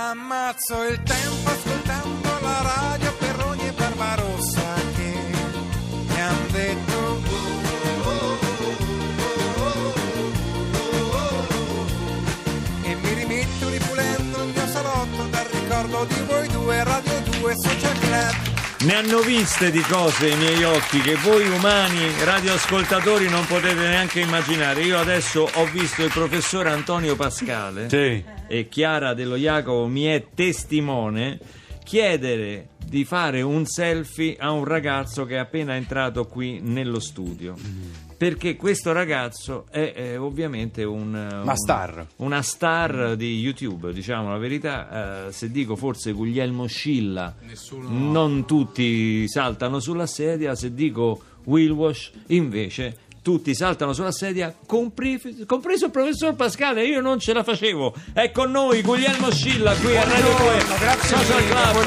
Ammazzo il tempo ascoltando la radio per ogni barbarossa che mi han detto. E mi rimetto ripulendo il mio salotto dal ricordo di voi due, Radio 2 Social Club. Ne hanno viste di cose i miei occhi che voi umani radioascoltatori non potete neanche immaginare. Io adesso ho visto il professore Antonio Pascale Sì. E Chiara dello Jacopo mi è testimone chiedere di fare un selfie a un ragazzo che è appena entrato qui nello studio. Perché questo ragazzo è, eh, ovviamente un, Una un- star. una star di YouTube, diciamo la verità. eh, se dico forse Guglielmo Scilla, non tutti saltano sulla sedia. Se dico Will Wash, invece. Tutti saltano sulla sedia, compri- compreso il professor Pascale. Io non ce la facevo. È con noi Guglielmo Scilla qui a Radio 2 Social Club.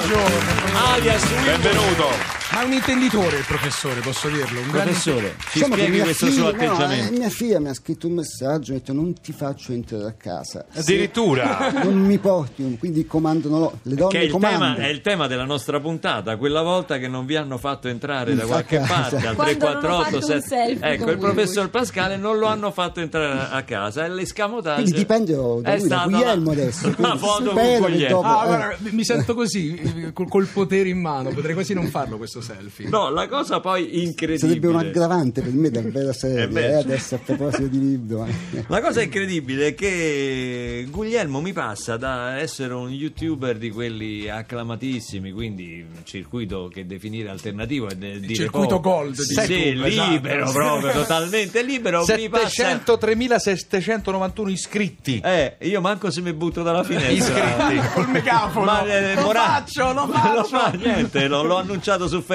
Alias Will Wash. Benvenuto. Ma è un intenditore il professore, posso dirlo? Un grande- Professore, ci Diciamo che spieghi mia questo figlia- suo no, atteggiamento? eh, mia figlia mi ha scritto un messaggio, mi ha detto non ti faccio entrare a casa. Addirittura. Non mi porti, un- quindi comandano le donne Che è il, tema, comandano. è il tema della nostra puntata, quella volta che non vi hanno fatto entrare da In qualche casa. parte al Quando non ho 348 fatto un 7. selfie Ecco, il lui. professor Pascale non lo hanno fatto entrare a casa e l'escamotage Quindi dipende da lui, è da Guglielmo adesso, Una foto con Guglielmo. dopo- Ah, Eh. guarda, mi sento così, eh, col, col potere in mano, potrei quasi non farlo questo selfie. No, la cosa poi incredibile. Sarebbe un aggravante per me davvero serio. Eh adesso a proposito di libro. eh. La cosa incredibile è che Guglielmo mi passa da essere un youtuber di quelli acclamatissimi, quindi un circuito che definire alternativo è de- dire circuito poco. gold di Sì, YouTube, esatto. libero proprio, totalmente libero. Mi passa 703.791 iscritti. Eh, io manco se mi butto dalla finestra. Iscritti. Col megafono. Ma eh, lo Mora- faccio, lo Ma faccio. lo fa, niente, lo- l'ho annunciato su Facebook,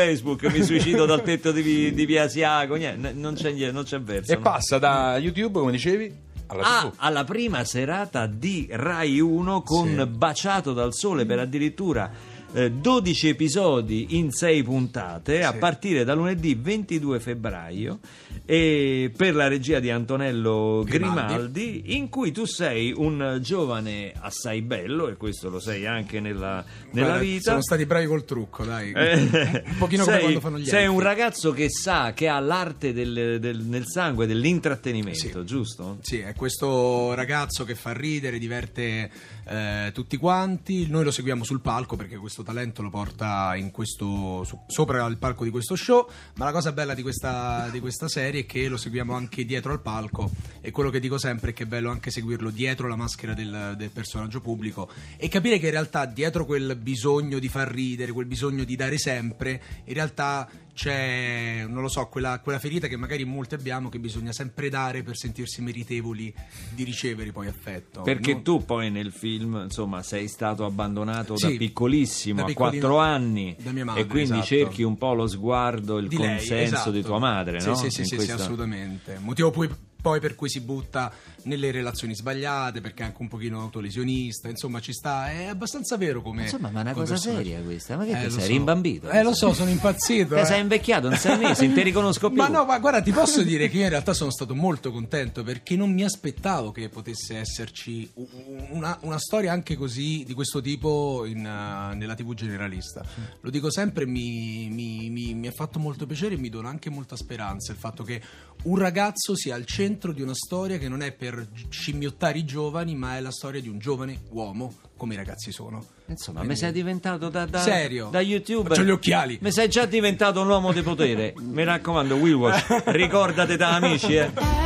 mi suicido dal tetto di, di via Asiago, niente, non c'è, niente, non c'è verso. E no. passa da YouTube, come dicevi, alla Ah, alla prima serata di Rai 1 con Baciato dal Sole per addirittura eh, 12 episodi in 6 puntate a partire da lunedì 22 febbraio e per la regia di Antonello Grimaldi. Grimaldi. in cui tu sei un giovane assai bello e questo lo sei anche nella, nella Guarda, vita Sono stati bravi col trucco, dai. eh, un pochino come sei, quando fanno gli sei elfi. un ragazzo che sa che ha l'arte del, del- nel sangue dell'intrattenimento, Sì. giusto? Sì, è questo ragazzo che fa ridere, diverte eh, tutti quanti. Noi lo seguiamo sul palco perché questo talento lo porta in questo, su- sopra il palco di questo show. Ma la cosa bella di questa, di questa serie è che lo seguiamo anche dietro al palco. E quello che dico sempre è che è bello anche seguirlo dietro la maschera del, del personaggio pubblico e capire che in realtà dietro quel bisogno di far ridere, quel bisogno di dare sempre, in realtà c'è, non lo so, quella, quella ferita che magari molti abbiamo che bisogna sempre dare per sentirsi meritevoli di ricevere poi affetto. Perché No? tu poi nel film, insomma, sei stato abbandonato da Sì, piccolissimo da a quattro anni da madre, e quindi esatto. cerchi un po' lo sguardo, il di lei, consenso esatto. di tua madre, sì, no? Sì, sì, sì, sì, assolutamente. Motivo poi, poi per cui si butta nelle relazioni sbagliate, perché è anche un pochino autolesionista, insomma ci sta, è abbastanza vero come... Insomma, ma è una cosa personaggio. seria questa, ma che Eh, sei so. rimbambito? Eh lo so, sono impazzito. Eh. sei invecchiato in sei mesi, non ti riconosco più. Ma no, ma guarda, ti posso dire che io in realtà sono stato molto contento perché non mi aspettavo che potesse esserci una, una storia anche così di questo tipo in, uh, nella TV generalista. Lo dico sempre, mi, mi- mi- mi ha fatto molto piacere e mi dona anche molta speranza il fatto che un ragazzo sia al centro di una storia che non è per scimmiottare i giovani, ma è la storia di un giovane uomo, come i ragazzi sono. Insomma, Quindi- mi sei diventato da, da, Serio? da youtuber. C'ho gli occhiali. Mi sei già diventato un uomo di potere. Mi raccomando, Wash, ricordate da amici, eh.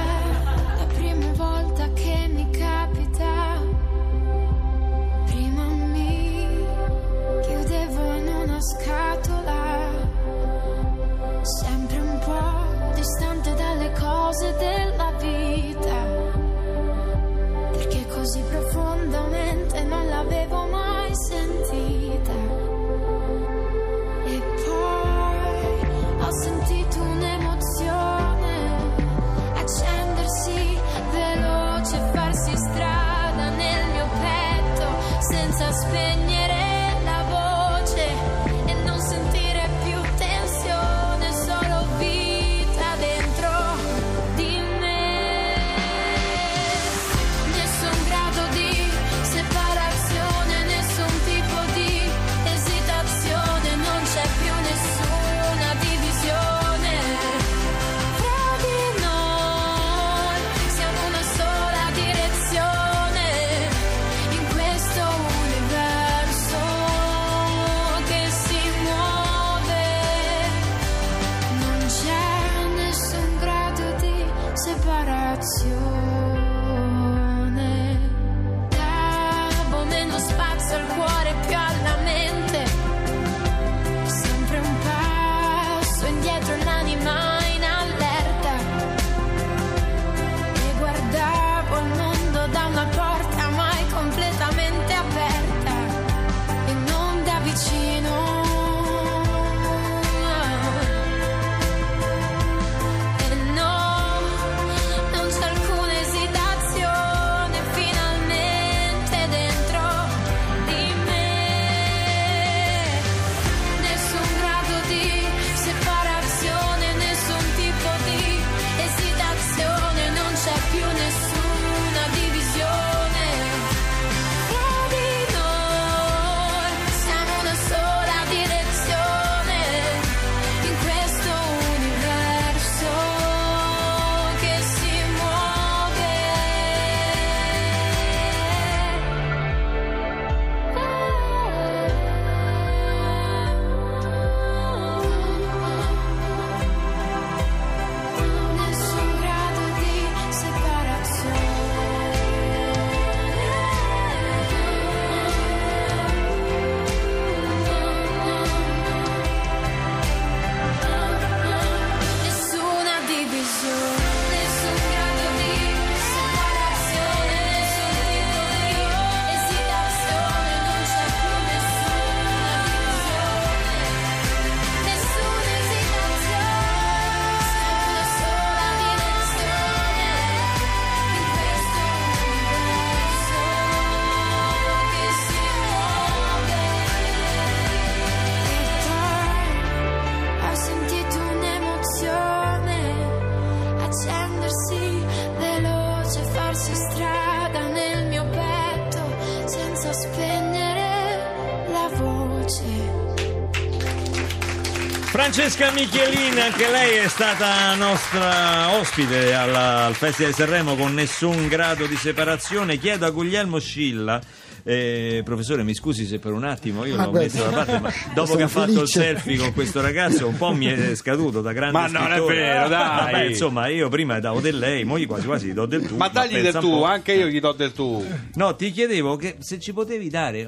Francesca Michelin, anche lei è stata nostra ospite alla- al Festival di Sanremo con nessun grado di separazione. Chiedo a Guglielmo Scilla. eh, professore, mi scusi se per un attimo io Ah, l'ho beh, messo da parte, ma dopo che ha fatto il selfie con questo ragazzo, un po' mi è scaduto da grande Ma non è scrittore. vero, dai. Vabbè, insomma, io prima davo del lei, mo quasi quasi gli do del tu. Ma dagli del tu, anche io gli do del tu. No, ti chiedevo che se ci potevi dare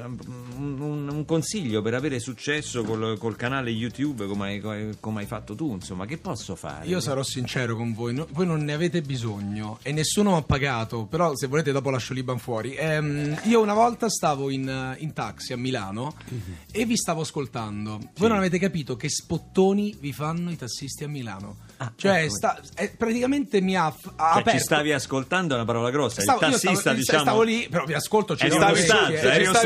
un, un- consiglio per avere successo col, col canale YouTube come hai, come hai fatto tu, insomma, che posso fare? Io sarò sincero con voi, no- voi non ne avete bisogno e nessuno ha pagato, però se volete dopo lascio l'Iban fuori. Ehm, io una volta stavo in, in taxi a Milano e vi stavo ascoltando. Voi non avete capito che spottoni vi fanno i tassisti a Milano. cioè, ecco. sta- eh, praticamente mi ha, f- ha Cioè, aperto... ci stavi ascoltando è una parola grossa, Stavo- il tassista stavo, diciamo... stavo lì, però vi ascolto. ci in le ostaggio, cuffie, eri ci in stavo-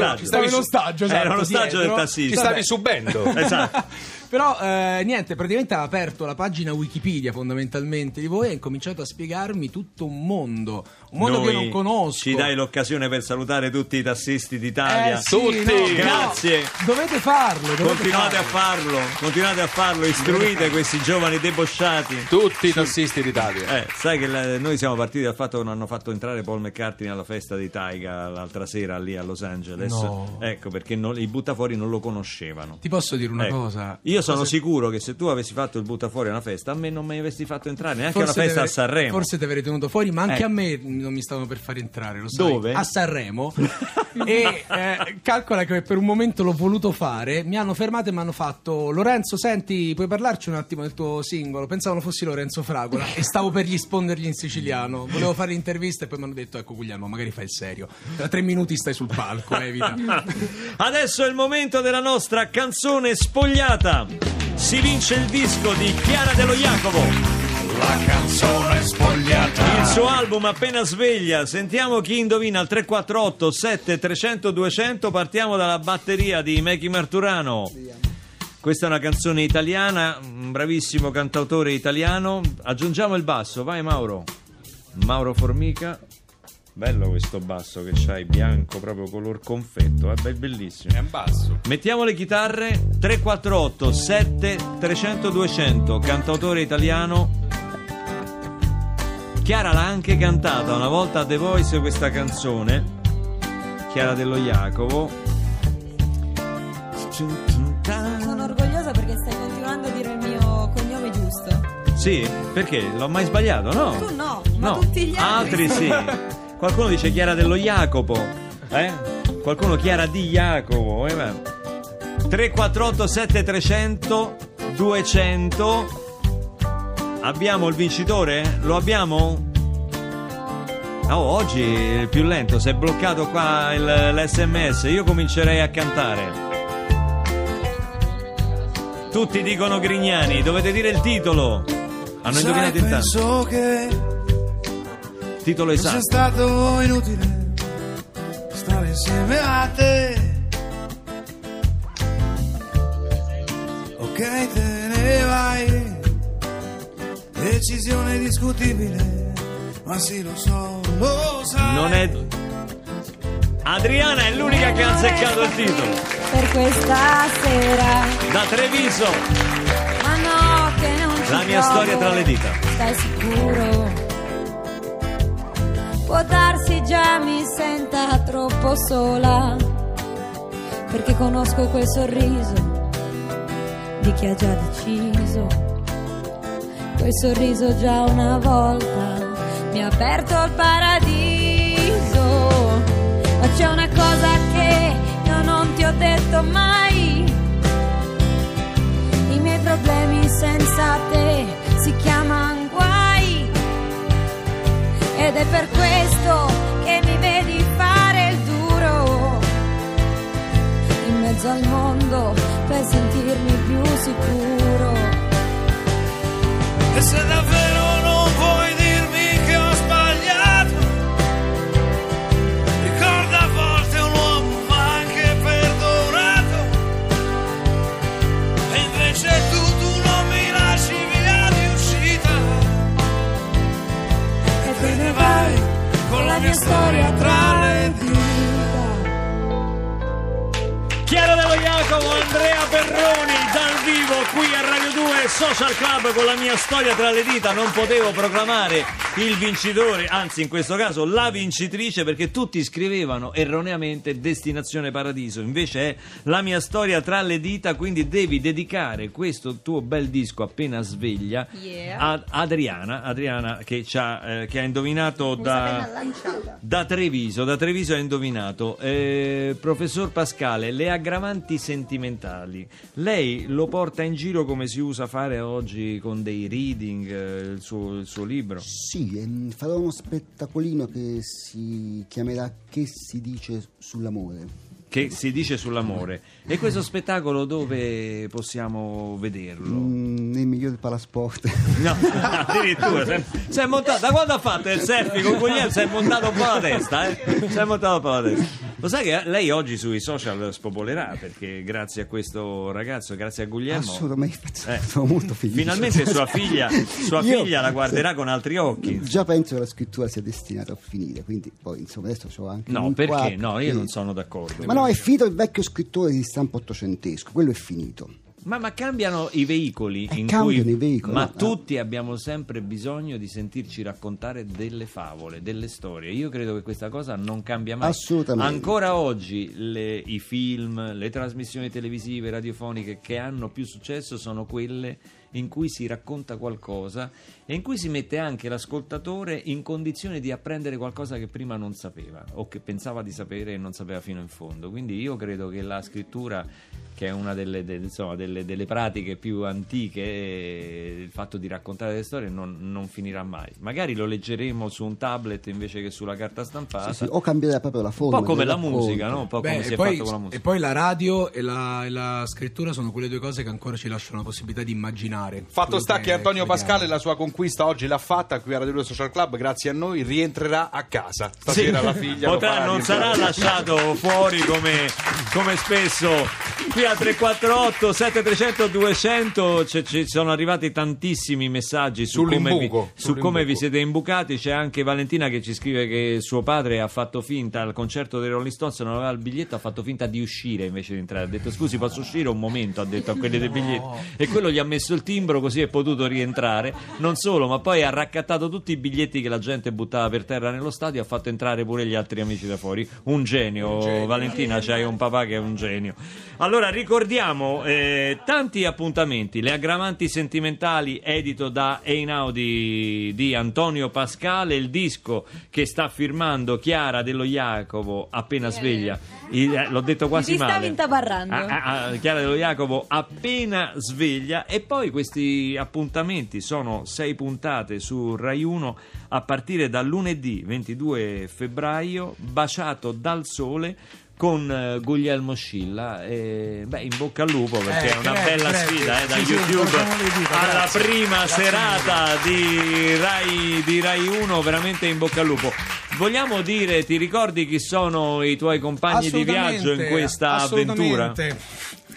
ostaggio. ostaggio, Era esatto, un ostaggio del dietro. tassista. Ci stavi subendo. Esatto. Però eh, niente, praticamente ha aperto la pagina Wikipedia fondamentalmente di voi e ha incominciato a spiegarmi tutto un mondo, un mondo che non conosco. Ci dai l'occasione per salutare tutti i tassisti d'Italia. Eh, sì, Tutti. no, Grazie. no, dovete farlo. Dovete Continuate a farlo. farlo, continuate a farlo, istruite questi giovani debosciati. Tutti i tassisti d'Italia. Eh, sai che la- noi siamo partiti dal fatto che non hanno fatto entrare Paul McCartney alla festa di Taiga l'altra sera lì a Los Angeles. No. Ecco, perché non- i buttafuori non lo conoscevano. Ti posso dire una Ecco. cosa? Io sono Forse- sicuro che se tu avessi fatto il buttafuori a una festa, a me non mi avresti fatto entrare neanche a una festa ti a Sanremo. Forse ti avrei tenuto fuori, ma anche Eh. a me non mi stavano per far entrare, lo sai. Dove? A Sanremo. e eh, calcola che per un momento l'ho voluto fare, mi hanno fermato e mi hanno fatto Lorenzo, senti, puoi parlarci un attimo del tuo singolo? Pensavano fossi Lorenzo Fragola e stavo per rispondergli in siciliano. Volevo fare l'intervista e poi mi hanno detto, ecco Guglielmo, magari fai il serio. Tra tre minuti stai sul palco, evita. Adesso è il momento della nostra canzone spogliata. Si vince il disco di Chiara dello Jacopo. La canzone spogliata. Il suo album appena sveglia. Sentiamo chi indovina al 348 7300 200. Partiamo dalla batteria di Mechi Marturano. Questa è una canzone italiana, un bravissimo cantautore italiano. Aggiungiamo il basso, vai Mauro. Mauro Formica. Bello questo basso che c'hai, bianco, proprio color confetto, è be- bellissimo. È in basso. Mettiamo le chitarre 348 7 300 200 cantautore italiano Chiara l'ha anche cantata una volta a The Voice questa canzone Chiara dello Jacopo Sono orgogliosa perché stai continuando a dire il mio cognome giusto. Sì, perché? L'ho mai sbagliato? No Tu no, ma tutti gli altri. altri sì Qualcuno dice Chiara dello Jacopo eh? Qualcuno Chiara di Jacopo eh, beh. 348 7300 200 Abbiamo il vincitore? Lo abbiamo? Oh, oggi è il più lento, si è bloccato qua il- l'SMS, io comincerei a cantare. Tutti dicono Grignani, dovete dire il titolo. Hanno indovinato intanto. penso che Titolo esatto. stato inutile stare insieme a te. Ok, te. Decisione discutibile, ma sì, lo so, lo sai. Non è. Adriana è l'unica che ha azzeccato il titolo. Per questa sera. Da Treviso, Ma no, che non ci la mia storia tra le dita. Stai sicuro? Può darsi già mi senta troppo sola. Perché conosco quel sorriso di chi ha già deciso. Quel sorriso già una volta mi ha aperto il paradiso. Ma c'è una cosa che la mia storia tra le dita. Chiara dello Jacopo Andrea Perroni dal vivo qui a Radio 2 Social Club con la mia storia tra le dita. Non potevo proclamare il vincitore, anzi in questo caso la vincitrice perché tutti scrivevano erroneamente Destinazione Paradiso. Invece è la mia storia tra le dita, quindi devi dedicare questo tuo bel disco appena sveglia Yeah. a Adriana, Adriana che, ha, eh, che ha indovinato da, da Treviso, da Treviso ha indovinato. Eh, professor Pascale, le aggravanti sentimentali, lei lo porta in giro come si usa fare oggi con dei reading, eh, il, suo, il suo libro? Sì, farò uno spettacolino che si chiamerà Che si dice sull'amore. Che si dice sull'amore. E questo spettacolo dove possiamo vederlo? Mm, nel migliore palasport. No, addirittura sei, sei montato, da quando ha fatto il selfie con Guglielmo si è montato un po' la testa, eh? Si è montato un po' la testa. Lo sai che lei oggi sui social spopolerà perché grazie a questo ragazzo, grazie a Guglielmo. Assolutamente, Eh. sono molto felice. Finalmente sua figlia, sua Io- figlia la guarderà con altri occhi. Già penso che la scrittura sia destinata a finire, quindi poi insomma adesso ho anche No, perché? quadro No, io che- non sono d'accordo. Ma no, è finito il vecchio scrittore di stampo ottocentesco, quello è finito. Ma, ma cambiano i veicoli Eh, in cambiano cui i veicoli, ma no, tutti abbiamo sempre bisogno di sentirci raccontare delle favole, delle storie. Io credo che questa cosa non cambia mai. Assolutamente. Ancora oggi le- i film, le trasmissioni televisive, radiofoniche che hanno più successo sono quelle in cui si racconta qualcosa e in cui si mette anche l'ascoltatore in condizione di apprendere qualcosa che prima non sapeva o che pensava di sapere e non sapeva fino in fondo. Quindi io credo che la scrittura, che è una delle, de- insomma, delle- delle pratiche più antiche, eh, il fatto di raccontare delle storie non, non finirà mai. Magari lo leggeremo su un tablet invece che sulla carta stampata. Sì, sì, o cambierà proprio la Un forma. po' come la racconto. musica, no? Un po' come Beh, si e, è poi, fatto con la musica. e poi la radio e la, e la scrittura sono quelle due cose che ancora ci lasciano la possibilità di immaginare. Fatto quello sta che Antonio crediamo. Pascale la sua conquista oggi l'ha fatta qui a Radio 2 Social Club, grazie a noi rientrerà a casa. Stasera la figlia Potrà- non sarà lasciato fuori come, come spesso qui al 348 7300 200 ci- ci sono arrivati tantissimi messaggi su come, vi, su come vi siete imbucati. C'è anche Valentina che ci scrive che suo padre ha fatto finta al concerto dei Rolling Stones non aveva il biglietto ha fatto finta di uscire invece di entrare. Ha detto scusi posso uscire un momento? Ha detto a quelli dei biglietti. E quello gli ha messo il timbro così è potuto rientrare. Non solo ma poi ha raccattato tutti i biglietti che la gente buttava per terra nello stadio e ha fatto entrare pure gli altri amici da fuori. Un genio, Valentina c'hai un papà che è un genio. Allora ricordiamo eh, tanti appuntamenti. Le aggravanti sentimentali edito da Einaudi di Antonio Pascale. Il disco che sta firmando Chiara dello Jacopo appena sveglia. Il- eh, l'ho detto quasi Ti stavi male. intabarrando. Ah, ah, ah, Chiara dello Jacopo appena sveglia. E poi questi appuntamenti sono sei puntate su Rai 1 a partire dal lunedì 22 febbraio baciato dal sole con eh, Guglielmo Scilla e, beh, in bocca al lupo perché Eh, è una crepi, bella crepi. sfida eh, da Sì, sì, YouTube le dita, alla grazie. prima Grazie serata di Rai, di Rai 1 veramente in bocca al lupo vogliamo dire ti ricordi chi sono i tuoi compagni di viaggio in questa avventura?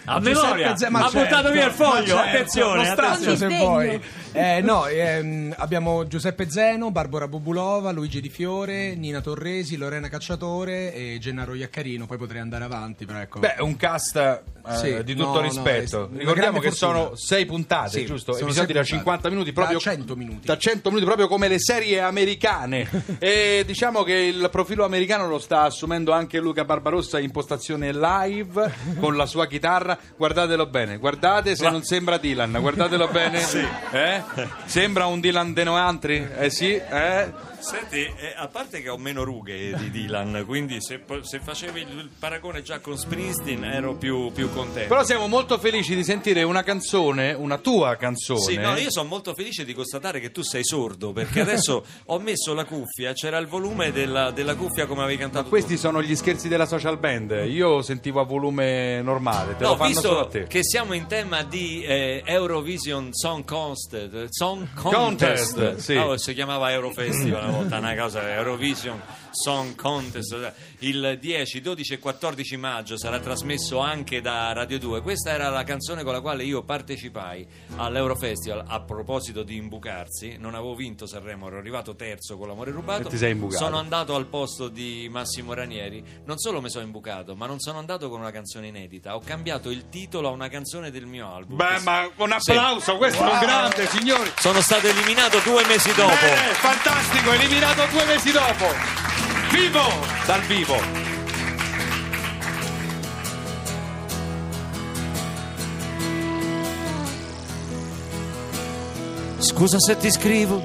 A memoria, Ze- ma ha certo, buttato via il foglio, certo, attenzione, lo strazio attenzione. se vuoi. Eh, no, ehm, abbiamo Giuseppe Zeno, Barbara Bubulova, Luigi Di Fiore, Nina Torresi, Lorena Cacciatore e Gennaro Iaccarino. Poi potrei andare avanti, però ecco. Beh, un cast eh, Sì, di no, tutto no, rispetto. una Ricordiamo che fortuna. sono sei puntate, Sì, giusto? Episodi da puntate. 50 minuti, proprio Da 100 minuti. Da 100 minuti, proprio come le serie americane. e diciamo che il profilo americano lo sta assumendo anche Luca Barbarossa in postazione live con la sua chitarra. Guardatelo bene, guardate se non sembra Dylan, guardatelo bene. Eh? Sembra un Dylan De Noantri? Eh sì, eh? Senti, eh, a parte che ho meno rughe di Dylan, quindi se, se facevi il, paragone già con Springsteen ero più, più contento. Però siamo molto felici di sentire una canzone, una tua canzone. Sì, no, io sono molto felice di constatare che tu sei sordo perché adesso ho messo la cuffia, c'era il volume della, della cuffia come avevi cantato Questi tu. sono gli scherzi della social band. Io sentivo a volume normale, te No, lo visto che siamo in tema di eh, Eurovision Song Contest, Song Contest, Contest, sì. No, si chiamava Eurofestival una volta, una cosa Eurovision Song Contest. Il 10, 12 e 14 maggio sarà trasmesso anche da Radio 2 questa era la canzone con la quale io partecipai all'Eurofestival. A proposito di imbucarsi non avevo vinto Sanremo ero arrivato terzo con l'amore rubato. E ti sei imbucato. sono andato al posto di Massimo Ranieri. Non solo mi sono imbucato ma non sono andato con una canzone inedita. Ho cambiato il titolo a una canzone del mio album. Beh, ma un Sì. applauso, questo è un grande, signori. sono stato eliminato due mesi dopo. Bene, fantastico, eliminato due mesi dopo. Vivo! Dal vivo. Scusa se ti scrivo,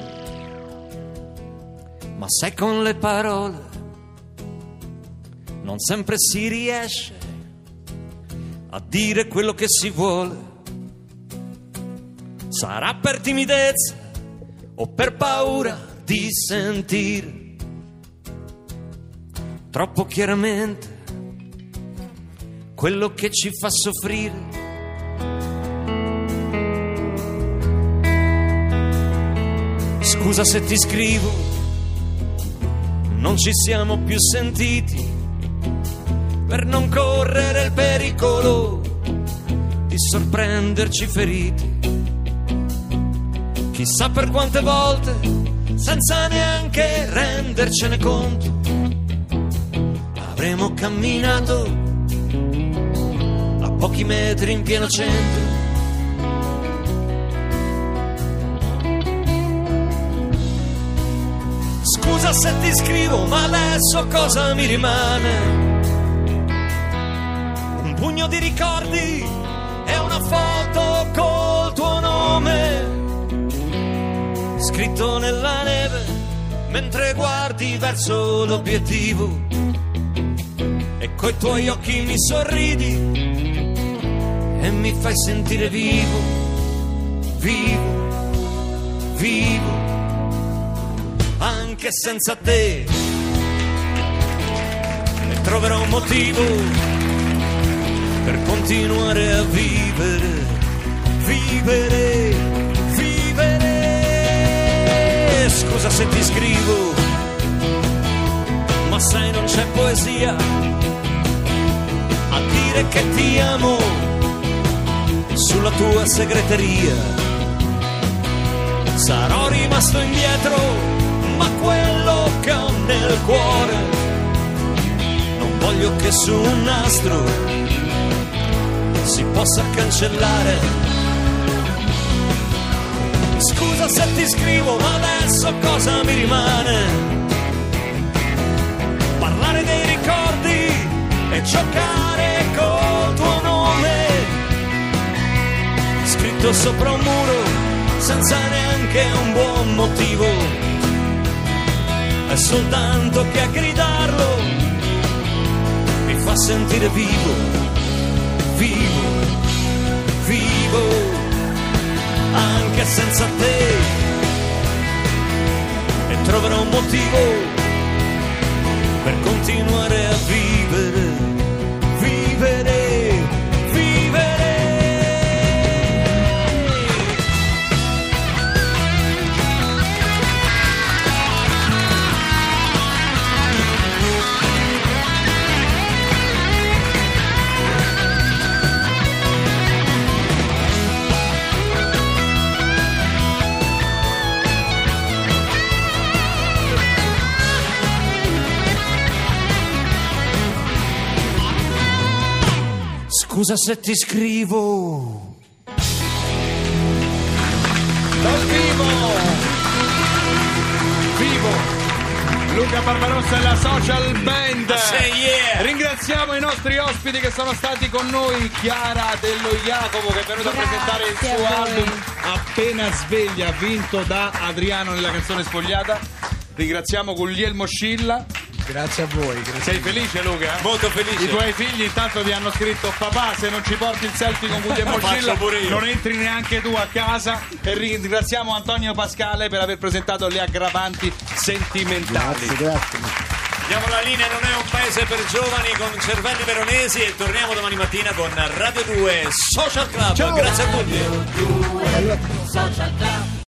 ma sai con le parole non sempre si riesce a dire quello che si vuole. Sarà per timidezza o per paura di sentire troppo chiaramente quello che ci fa soffrire. Scusa se ti scrivo, non ci siamo più sentiti per non correre il pericolo di sorprenderci feriti. Chissà per quante volte, senza neanche rendercene conto, avremo camminato a pochi metri in pieno centro. Scusa se ti scrivo, ma adesso cosa mi rimane? Un pugno di ricordi e una foto col tuo nome scritto nella neve mentre guardi verso l'obiettivo coi tuoi occhi mi sorridi e mi fai sentire vivo, vivo, vivo anche senza te. E troverò un motivo per continuare a vivere, vivere, vivere. Scusa se ti scrivo, ma sai non c'è poesia a dire che ti amo sulla tua segreteria sarò rimasto indietro, ma quello che ho nel cuore non voglio che su un nastro si possa cancellare. Scusa se ti scrivo, ma adesso cosa mi rimane? Parlare dei ricordi e giocare col tuo nome scritto sopra un muro senza neanche un buon motivo. È soltanto che a gridarlo mi fa sentire vivo, vivo, vivo, anche senza te. E troverò un motivo per continuare a vivere, Se ti scrivo. Dal vivo! Vivo! Luca Barbarossa e la Social Band. Say yeah! Ringraziamo i nostri ospiti che sono stati con noi, Chiara Dello Jacopo che è venuta a presentare il Grazie suo album Appena sveglia, vinto da Adriano nella canzone spogliata. Ringraziamo Guglielmo Scilla. Grazie a voi. grazie. Sei felice Luca? Molto felice. I tuoi figli intanto ti hanno scritto papà se non ci porti il selfie con Guglielmo Scilla pure io." non entri neanche tu a casa e ringraziamo Antonio Pascale per aver presentato le aggravanti sentimentali. Grazie, grazie. Diamo la linea, non è un paese per giovani con cervelli veronesi e torniamo domani mattina con Radio 2 Social Club. Grazie a tutti. Allora- Social Club.